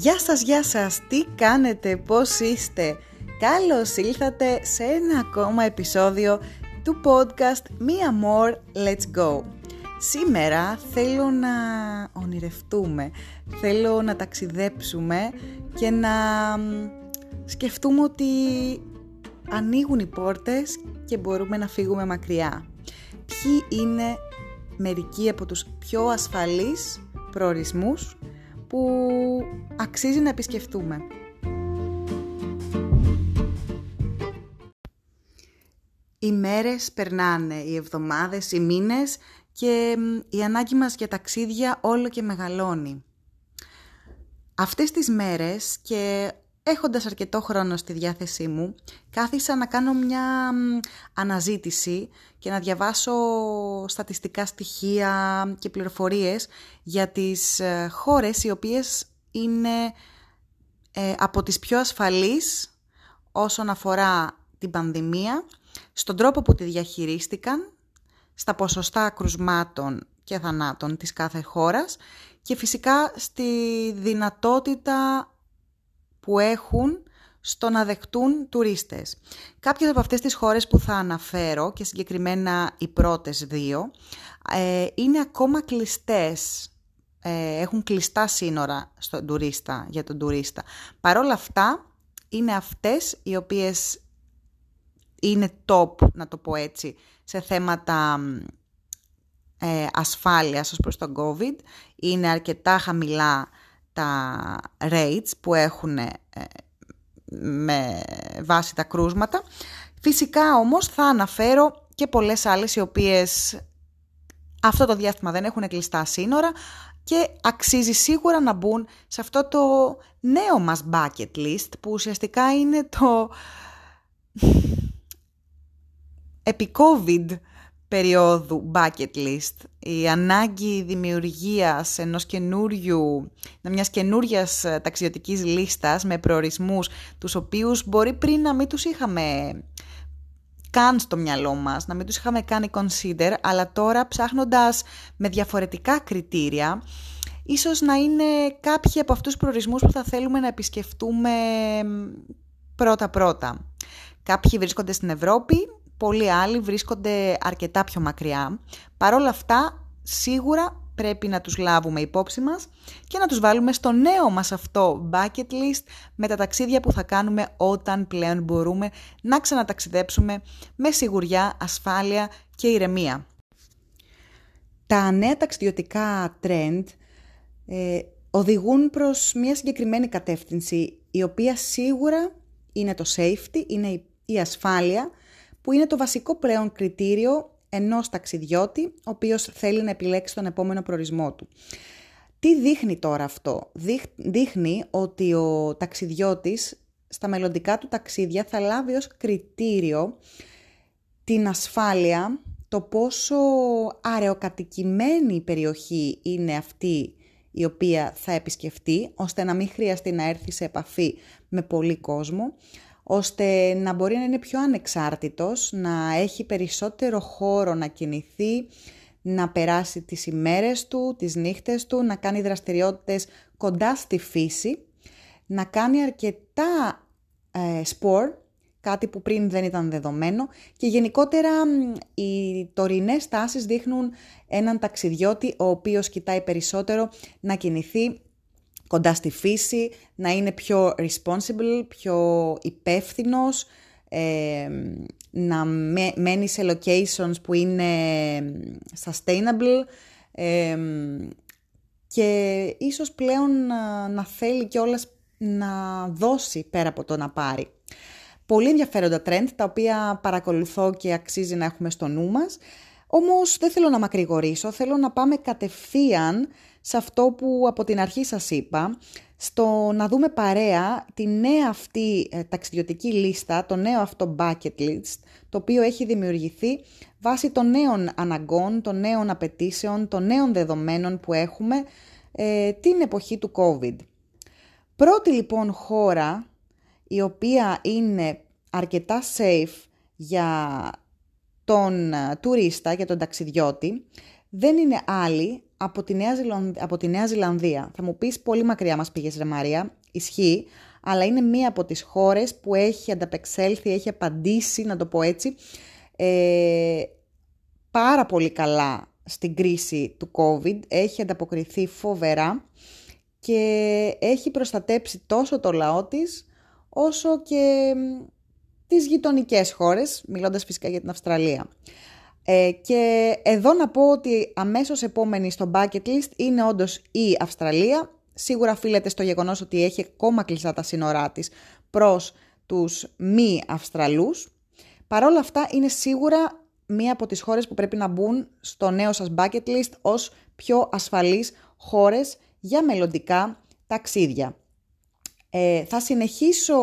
Γεια σας, γεια σας, τι κάνετε, πώς είστε; Καλώς ήλθατε σε ένα ακόμα επεισόδιο του podcast Μία More Let's Go Σήμερα θέλω να ονειρευτούμε, θέλω να ταξιδέψουμε και να σκεφτούμε ότι ανοίγουν οι πόρτες και μπορούμε να φύγουμε μακριά. Ποιοι είναι μερικοί από τους πιο ασφαλείς προορισμούς; Που αξίζει να επισκεφτούμε. Οι μέρες περνάνε, οι εβδομάδες, οι μήνες και η ανάγκη μας για ταξίδια όλο και μεγαλώνει. Αυτές τις μέρες και έχοντας αρκετό χρόνο στη διάθεσή μου, κάθισα να κάνω μια αναζήτηση και να διαβάσω στατιστικά στοιχεία και πληροφορίες για τις ε, χώρες οι οποίες είναι ε, από τις πιο ασφαλείς όσον αφορά την πανδημία, στον τρόπο που τη διαχειρίστηκαν, στα ποσοστά κρουσμάτων και θανάτων της κάθε χώρας και φυσικά στη δυνατότητα που έχουν στο να δεχτούν τουρίστες. Κάποιες από αυτές τις χώρες που θα αναφέρω και συγκεκριμένα οι πρώτες δύο ε, είναι ακόμα κλειστές, ε, έχουν κλειστά σύνορα στον τουρίστα, για τον τουρίστα. Παρόλα αυτά είναι αυτές οι οποίες είναι top, να το πω έτσι, σε θέματα ε, ασφάλειας ως προς τον COVID. Είναι αρκετά χαμηλά τα rates που έχουν ε, με βάση τα κρούσματα. Φυσικά όμως θα αναφέρω και πολλές άλλες οι οποίες αυτό το διάστημα δεν έχουν κλειστά σύνορα και αξίζει σίγουρα να μπουν σε αυτό το νέο μας bucket list που ουσιαστικά είναι το επί COVID περίοδου bucket list, η ανάγκη δημιουργίας ενός καινούριου, μιας καινούριας ε, ταξιδιωτικής λίστας με προορισμούς, τους οποίους μπορεί πριν να μην τους είχαμε καν στο μυαλό μας, να μην τους είχαμε κάνει consider, αλλά τώρα ψάχνοντας με διαφορετικά κριτήρια, ίσως να είναι κάποιοι από αυτούς τους προορισμούς που θα θέλουμε να επισκεφτούμε πρώτα-πρώτα. Κάποιοι βρίσκονται στην Ευρώπη, πολλοί άλλοι βρίσκονται αρκετά πιο μακριά. Παρ' όλα αυτά, σίγουρα πρέπει να τους λάβουμε υπόψη μας και να τους βάλουμε στο νέο μας αυτό bucket list με τα ταξίδια που θα κάνουμε όταν πλέον μπορούμε να ξαναταξιδέψουμε με σιγουριά, ασφάλεια και ηρεμία. Τα νέα ταξιδιωτικά trend ε, οδηγούν προς μια συγκεκριμένη κατεύθυνση η οποία σίγουρα είναι το safety, είναι η ασφάλεια που είναι το βασικό πλέον κριτήριο ενός ταξιδιώτη, ο οποίος θέλει να επιλέξει τον επόμενο προορισμό του. Τι δείχνει τώρα αυτό; Δείχνει ότι ο ταξιδιώτης στα μελλοντικά του ταξίδια θα λάβει ως κριτήριο την ασφάλεια, το πόσο αραιοκατοικημένη η περιοχή είναι αυτή η οποία θα επισκεφτεί, ώστε να μην χρειαστεί να έρθει σε επαφή με πολύ κόσμο, ώστε να μπορεί να είναι πιο ανεξάρτητος, να έχει περισσότερο χώρο να κινηθεί, να περάσει τις ημέρες του, τις νύχτες του, να κάνει δραστηριότητες κοντά στη φύση, να κάνει αρκετά ε, σπορ, κάτι που πριν δεν ήταν δεδομένο και γενικότερα οι τωρινές τάσεις δείχνουν έναν ταξιδιώτη ο οποίος κοιτάει περισσότερο να κινηθεί κοντά στη φύση, να είναι πιο responsible, πιο υπεύθυνος, ε, να μένει σε locations που είναι sustainable ε, και ίσως πλέον να, να θέλει κιόλας να δώσει πέρα από το να πάρει. Πολύ ενδιαφέροντα trend τα οποία παρακολουθώ και αξίζει να έχουμε στο νου μας. Όμως δεν θέλω να μακρηγορήσω, θέλω να πάμε κατευθείαν σε αυτό που από την αρχή σας είπα, στο να δούμε παρέα τη νέα αυτή ε, ταξιδιωτική λίστα, το νέο αυτό bucket list, το οποίο έχει δημιουργηθεί βάσει των νέων αναγκών, των νέων απαιτήσεων, των νέων δεδομένων που έχουμε ε, την εποχή του COVID. Πρώτη λοιπόν χώρα η οποία είναι αρκετά safe για τον ε, τουρίστα, για τον ταξιδιώτη, δεν είναι άλλη από τη, Νέα Ζηλανδία, από τη Νέα Ζηλανδία. Θα μου πεις πολύ μακριά μας πήγες ρε Μαρία, ισχύει, αλλά είναι μία από τις χώρες που έχει ανταπεξέλθει, έχει απαντήσει, να το πω έτσι, ε, πάρα πολύ καλά στην κρίση του COVID, έχει ανταποκριθεί φοβερά και έχει προστατέψει τόσο το λαό της, όσο και τις γειτονικές χώρες, μιλώντας φυσικά για την Αυστραλία. Ε, και εδώ να πω ότι αμέσως επόμενη στο bucket list είναι όντως η Αυστραλία. Σίγουρα οφείλεται στο γεγονός ότι έχει ακόμα κλειστά τα σύνορά της προς τους μη Αυστραλούς. Παρ' όλα αυτά είναι σίγουρα μία από τις χώρες που πρέπει να μπουν στο νέο σας bucket list ως πιο ασφαλείς χώρες για μελλοντικά ταξίδια. Ε, θα συνεχίσω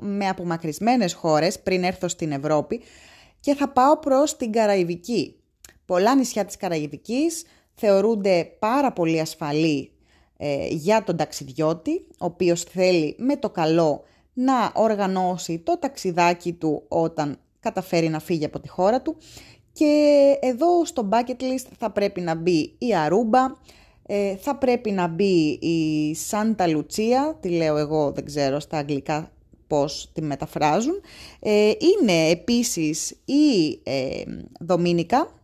με απομακρυσμένες χώρες πριν έρθω στην Ευρώπη και θα πάω προς την Καραϊβική. Πολλά νησιά της Καραϊβικής θεωρούνται πάρα πολύ ασφαλή ε, για τον ταξιδιώτη, ο οποίος θέλει με το καλό να οργανώσει το ταξιδάκι του όταν καταφέρει να φύγει από τη χώρα του. Και εδώ στο bucket list θα πρέπει να μπει η Αρούμπα, ε, θα πρέπει να μπει η Σάντα Λουτσία, τη λέω εγώ δεν ξέρω στα αγγλικά πώς τη μεταφράζουν. Ε, είναι επίσης η ε, Δομίνικα,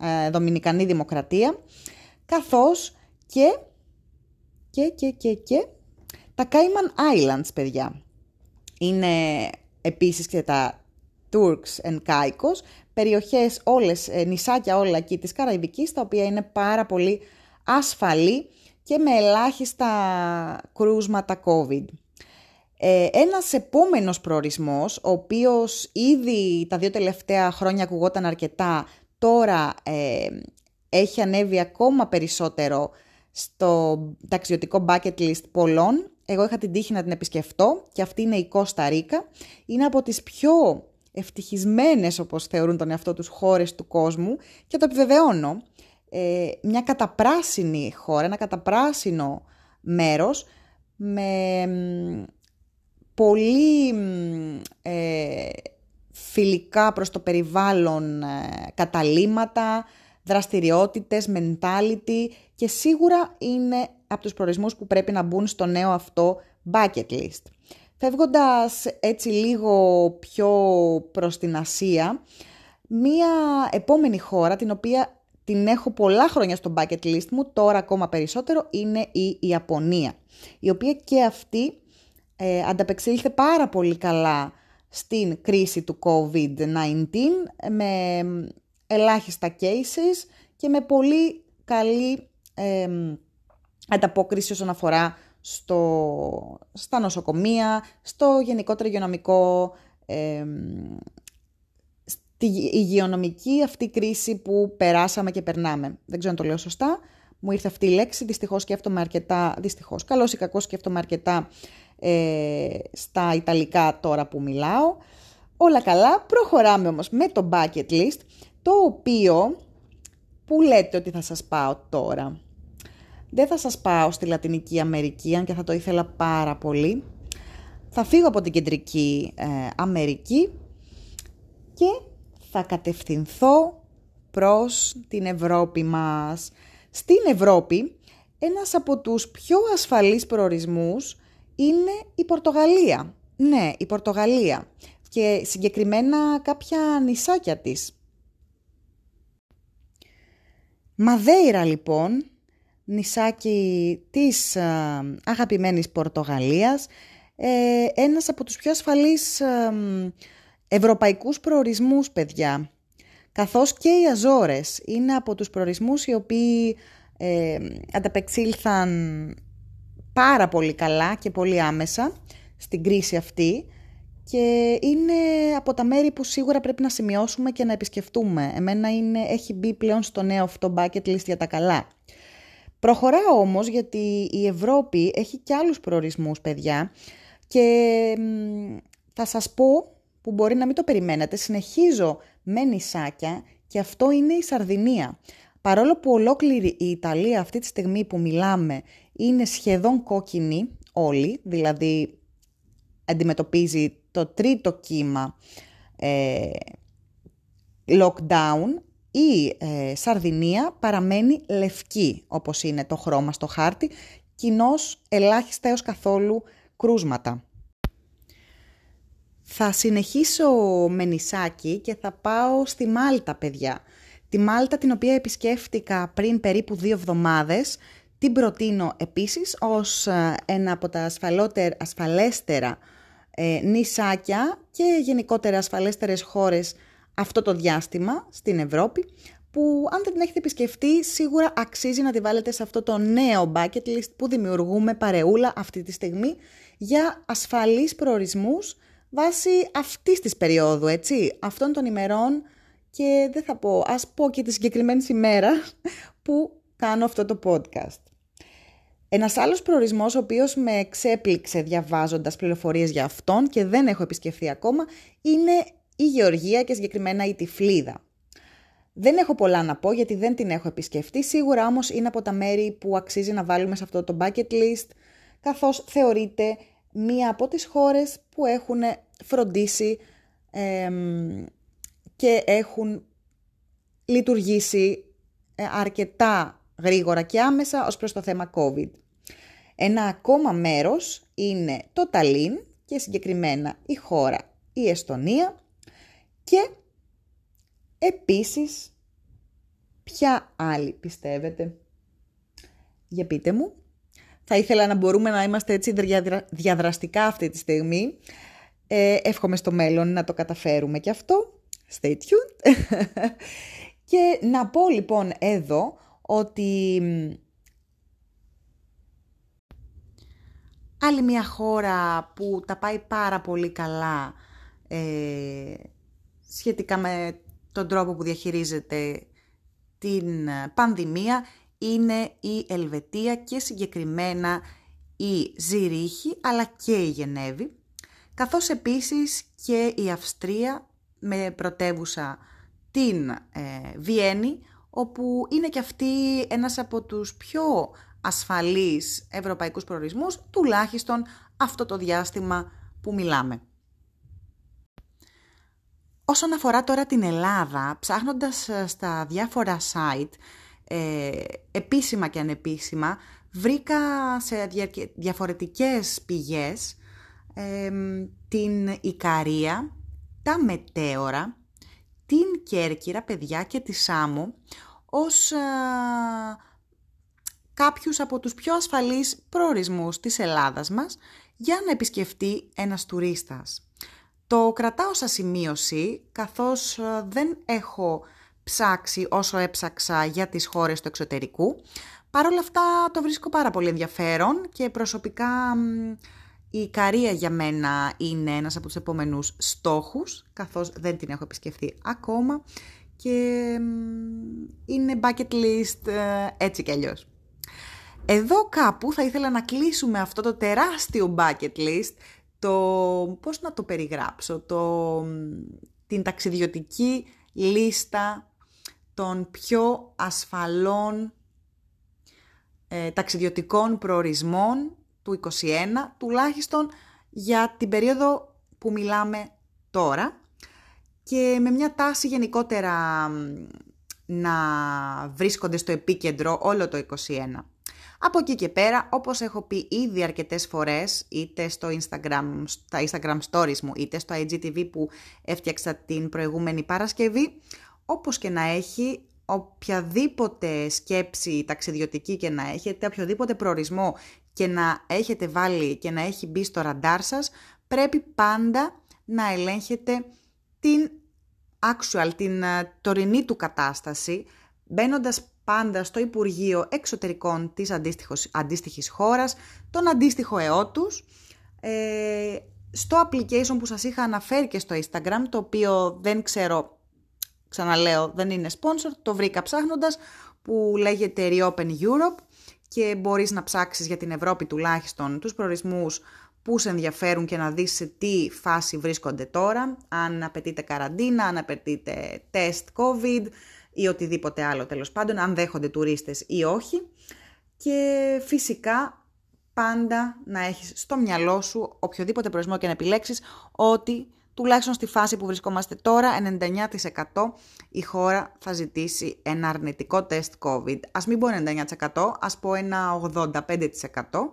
ε, Δομινικανή Δημοκρατία, καθώς και, και, και, και, και τα Cayman Islands, παιδιά. Είναι επίσης και τα Turks and Caicos, περιοχές όλες, ε, νησάκια όλα εκεί της Καραϊβικής, τα οποία είναι πάρα πολύ ασφαλή και με ελάχιστα κρούσματα COVID. Ε, ένας επόμενος προορισμός, ο οποίος ήδη τα δύο τελευταία χρόνια ακουγόταν αρκετά, τώρα ε, έχει ανέβει ακόμα περισσότερο στο ταξιδιωτικό bucket list πολλών. Εγώ είχα την τύχη να την επισκεφτώ και αυτή είναι η Κώστα Ρίκα. Είναι από τις πιο ευτυχισμένες, όπως θεωρούν τον εαυτό τους, χώρες του κόσμου και το επιβεβαιώνω. Ε, μια καταπράσινη χώρα, ένα καταπράσινο μέρος με πολύ ε, φιλικά προς το περιβάλλον ε, καταλήματα, δραστηριότητες, mentality και σίγουρα είναι από τους προορισμούς που πρέπει να μπουν στο νέο αυτό bucket list. Φεύγοντας έτσι λίγο πιο προς την Ασία, μία επόμενη χώρα την οποία την έχω πολλά χρόνια στο bucket list μου, τώρα ακόμα περισσότερο, είναι η Ιαπωνία, η οποία και αυτή ε, ανταπεξήλθε πάρα πολύ καλά στην κρίση του COVID-19 με ελάχιστα cases και με πολύ καλή ε, ανταπόκριση όσον αφορά στο, στα νοσοκομεία, στο γενικότερο υγειονομικό, ε, στη υγειονομική αυτή κρίση που περάσαμε και περνάμε. Δεν ξέρω αν το λέω σωστά. Μου ήρθε αυτή η λέξη, δυστυχώς σκέφτομαι αρκετά, δυστυχώς, καλώς ή κακώς σκέφτομαι αρκετά ε, στα Ιταλικά τώρα που μιλάω. Όλα καλά, προχωράμε όμως με το bucket list, το οποίο που λέτε ότι θα σας πάω τώρα. Δεν θα σας πάω στη Λατινική Αμερική, αν και θα το ήθελα πάρα πολύ. Θα φύγω από την Κεντρική ε, Αμερική και θα κατευθυνθώ προς την Ευρώπη μας. Στην Ευρώπη, ένας από τους πιο ασφαλείς προορισμούς είναι η Πορτογαλία. Ναι, η Πορτογαλία και συγκεκριμένα κάποια νησάκια της. Μαδέιρα λοιπόν, νησάκι της α, αγαπημένης Πορτογαλίας, ε, ένας από τους πιο ασφαλείς ευρωπαϊκούς προορισμούς, παιδιά. Καθώς και οι Αζόρες είναι από τους προορισμούς οι οποίοι ε, ανταπεξήλθαν πάρα πολύ καλά και πολύ άμεσα στην κρίση αυτή και είναι από τα μέρη που σίγουρα πρέπει να σημειώσουμε και να επισκεφτούμε. Εμένα είναι, έχει μπει πλέον στο νέο αυτό bucket list για τα καλά. Προχωράω όμως γιατί η Ευρώπη έχει και άλλους προορισμούς, παιδιά, και θα σας πω που μπορεί να μην το περιμένετε, συνεχίζω με νησάκια και αυτό είναι η Σαρδινία. Παρόλο που ολόκληρη η Ιταλία αυτή τη στιγμή που μιλάμε είναι σχεδόν κόκκινη όλοι, δηλαδή αντιμετωπίζει το τρίτο κύμα ε, lockdown, η ε, Σαρδινία παραμένει λευκή, όπως είναι το χρώμα στο χάρτη, κοινώς ελάχιστα έως καθόλου κρούσματα. Θα συνεχίσω με νησάκι και θα πάω στη Μάλτα, παιδιά. Τη Μάλτα την οποία επισκέφτηκα πριν περίπου δύο εβδομάδες, την προτείνω επίσης ως ε, ένα από τα ασφαλέστερα ε, νησάκια και γενικότερα ασφαλέστερες χώρες αυτό το διάστημα στην Ευρώπη που αν δεν την έχετε επισκεφτεί σίγουρα αξίζει να τη βάλετε σε αυτό το νέο bucket list που δημιουργούμε παρεούλα αυτή τη στιγμή για ασφαλείς προορισμούς βάσει αυτής της περίοδου, έτσι, αυτών των ημερών και δεν θα πω, ας πω και τη συγκεκριμένη ημέρα που κάνω αυτό το podcast. Ένας άλλος προορισμός ο οποίος με εξέπληξε διαβάζοντας πληροφορίες για αυτόν και δεν έχω επισκεφθεί ακόμα είναι η Γεωργία και συγκεκριμένα η Τυφλίδα. Δεν έχω πολλά να πω γιατί δεν την έχω επισκεφτεί, σίγουρα όμως είναι από τα μέρη που αξίζει να βάλουμε σε αυτό το bucket list, καθώς θεωρείται μία από τις χώρες που έχουν φροντίσει και έχουν λειτουργήσει ε, αρκετά γρήγορα και άμεσα ως προς το θέμα COVID. Ένα ακόμα μέρος είναι το Ταλίν και συγκεκριμένα η χώρα η Εστονία και επίσης ποια άλλη πιστεύετε; Για πείτε μου. Θα ήθελα να μπορούμε να είμαστε έτσι διαδραστικά αυτή τη στιγμή. Ε, εύχομαι στο μέλλον να το καταφέρουμε και αυτό. Stay tuned. και να πω λοιπόν εδώ ότι άλλη μια χώρα που τα πάει πάρα πολύ καλά ε, σχετικά με τον τρόπο που διαχειρίζεται την πανδημία είναι η Ελβετία και συγκεκριμένα η Ζηρίχη αλλά και η Γενέβη καθώς επίσης και η Αυστρία με πρωτεύουσα την ε, Βιέννη όπου είναι και αυτή ένας από τους πιο ασφαλείς ευρωπαϊκούς προορισμούς, τουλάχιστον αυτό το διάστημα που μιλάμε. Όσον αφορά τώρα την Ελλάδα, ψάχνοντας ε, στα διάφορα site, ε, επίσημα και ανεπίσημα, βρήκα σε διαφορετικές πηγές την Ικαρία, τα Μετέωρα, την Κέρκυρα, παιδιά και τη Σάμο, ως ε, κάποιους από τους πιο ασφαλείς προορισμούς της Ελλάδας μας για να επισκεφτεί ένας τουρίστας. Το κρατάω σαν σημείωση, καθώς ε, δεν έχω ψάξει όσο έψαξα για τις χώρες του εξωτερικού. Παρ' όλα αυτά το βρίσκω πάρα πολύ ενδιαφέρον και προσωπικά η Ικαρία για μένα είναι ένας από τους επόμενους στόχους, καθώς δεν την έχω επισκεφθεί ακόμα και είναι bucket list ε, έτσι κι αλλιώς. Εδώ κάπου θα ήθελα να κλείσουμε αυτό το τεράστιο bucket list, το πώς να το περιγράψω, το, την ταξιδιωτική λίστα των πιο ασφαλών ε, ταξιδιωτικών προορισμών του 21, τουλάχιστον για την περίοδο που μιλάμε τώρα και με μια τάση γενικότερα να βρίσκονται στο επίκεντρο όλο το 21. Από εκεί και πέρα, όπως έχω πει ήδη αρκετές φορές, είτε στο Instagram, στα Instagram stories μου, είτε στο IGTV που έφτιαξα την προηγούμενη Παρασκευή, όπως και να έχει, οποιαδήποτε σκέψη ταξιδιωτική και να έχετε, οποιοδήποτε προορισμό και να έχετε βάλει και να έχει μπει στο ραντάρ σας, πρέπει πάντα να ελέγχετε την actual, την ε, τωρινή του κατάσταση, μπαίνοντας πάντα στο Υπουργείο Εξωτερικών της αντίστοιχης, αντίστοιχης χώρας, τον αντίστοιχο ΕΟΤΟΥΣ, ε, στο application που σας είχα αναφέρει και στο Instagram, το οποίο δεν ξέρω, ξαναλέω, δεν είναι sponsor, το βρήκα ψάχνοντας, που λέγεται Reopen Europe και μπορείς να ψάξεις για την Ευρώπη τουλάχιστον τους προορισμούς που σε ενδιαφέρουν και να δεις σε τι φάση βρίσκονται τώρα, αν απαιτείται καραντίνα, αν απαιτείται τεστ COVID, ή οτιδήποτε άλλο τέλος πάντων, αν δέχονται τουρίστες ή όχι. Και φυσικά πάντα να έχεις στο μυαλό σου οποιοδήποτε προορισμό και να επιλέξεις ότι τουλάχιστον στη φάση που βρισκόμαστε τώρα, 99% η χώρα θα ζητήσει ένα αρνητικό τεστ COVID. Ας μην πω 99%, ας πω ένα 85%.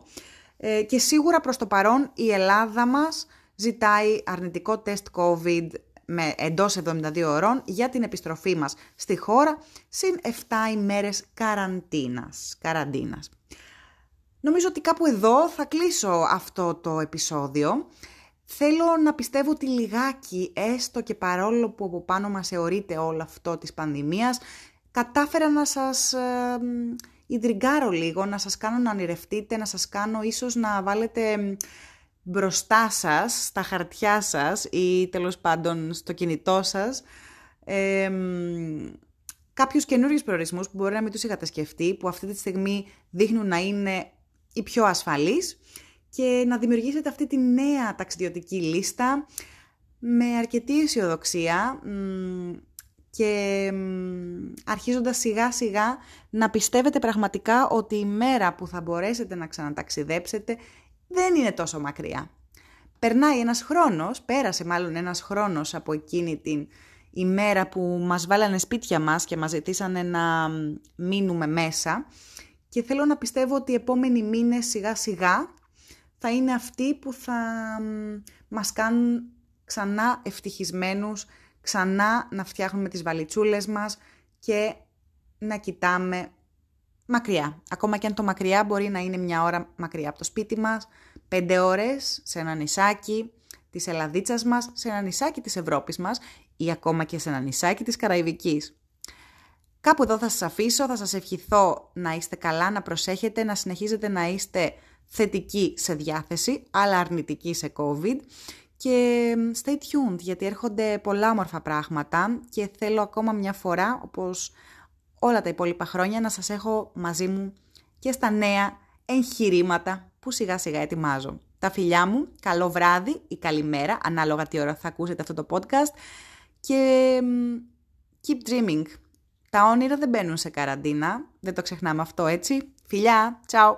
Ε, και σίγουρα προς το παρόν η Ελλάδα μας ζητάει αρνητικό τεστ COVID με εντός 72 ώρων για την επιστροφή μας στη χώρα, συν 7 ημέρες καραντίνας. καραντίνας. Νομίζω ότι κάπου εδώ θα κλείσω αυτό το επεισόδιο. Θέλω να πιστεύω ότι λιγάκι, έστω και παρόλο που από πάνω μας αιωρείται όλο αυτό της πανδημίας, κατάφερα να σας ε, ιδρυγκάρω λίγο, να σας κάνω να ονειρευτείτε, να σας κάνω ίσως να βάλετε μπροστά σας, στα χαρτιά σας ή τέλος πάντων στο κινητό σας, ε, κάποιους καινούριους προορισμούς που μπορεί να μην τους είχατε σκεφτεί, που αυτή τη στιγμή δείχνουν να είναι οι πιο ασφαλείς και να δημιουργήσετε αυτή τη νέα ταξιδιωτική λίστα με αρκετή αισιοδοξία και αρχίζοντας σιγά σιγά να πιστεύετε πραγματικά ότι η μέρα που θα μπορέσετε να ξαναταξιδέψετε δεν είναι τόσο μακριά. Περνάει ένας χρόνος, πέρασε μάλλον ένας χρόνος από εκείνη την ημέρα που μας βάλανε σπίτια μας και μας ζητήσανε να μείνουμε μέσα και θέλω να πιστεύω ότι οι επόμενοι μήνες σιγά σιγά θα είναι αυτοί που θα μας κάνουν ξανά ευτυχισμένους, ξανά να φτιάχνουμε τις βαλιτσούλες μας και να κοιτάμε μακριά. Ακόμα και αν το μακριά μπορεί να είναι μια ώρα μακριά από το σπίτι μας, πέντε ώρες σε ένα νησάκι της Ελλαδίτσας μας, σε ένα νησάκι της Ευρώπης μας ή ακόμα και σε ένα νησάκι της Καραϊβικής. Κάπου εδώ θα σας αφήσω, θα σας ευχηθώ να είστε καλά, να προσέχετε, να συνεχίζετε να είστε θετικοί σε διάθεση, αλλά αρνητικοί σε COVID. Και stay tuned, γιατί έρχονται πολλά όμορφα πράγματα και θέλω ακόμα μια φορά, όπως όλα τα υπόλοιπα χρόνια, να σας έχω μαζί μου και στα νέα εγχειρήματα που σιγά σιγά ετοιμάζω. Τα φιλιά μου, καλό βράδυ ή καλημέρα, ανάλογα τι ώρα θα ακούσετε αυτό το podcast και keep dreaming. Τα όνειρα δεν μπαίνουν σε καραντίνα, δεν το ξεχνάμε αυτό έτσι. Φιλιά, ciao!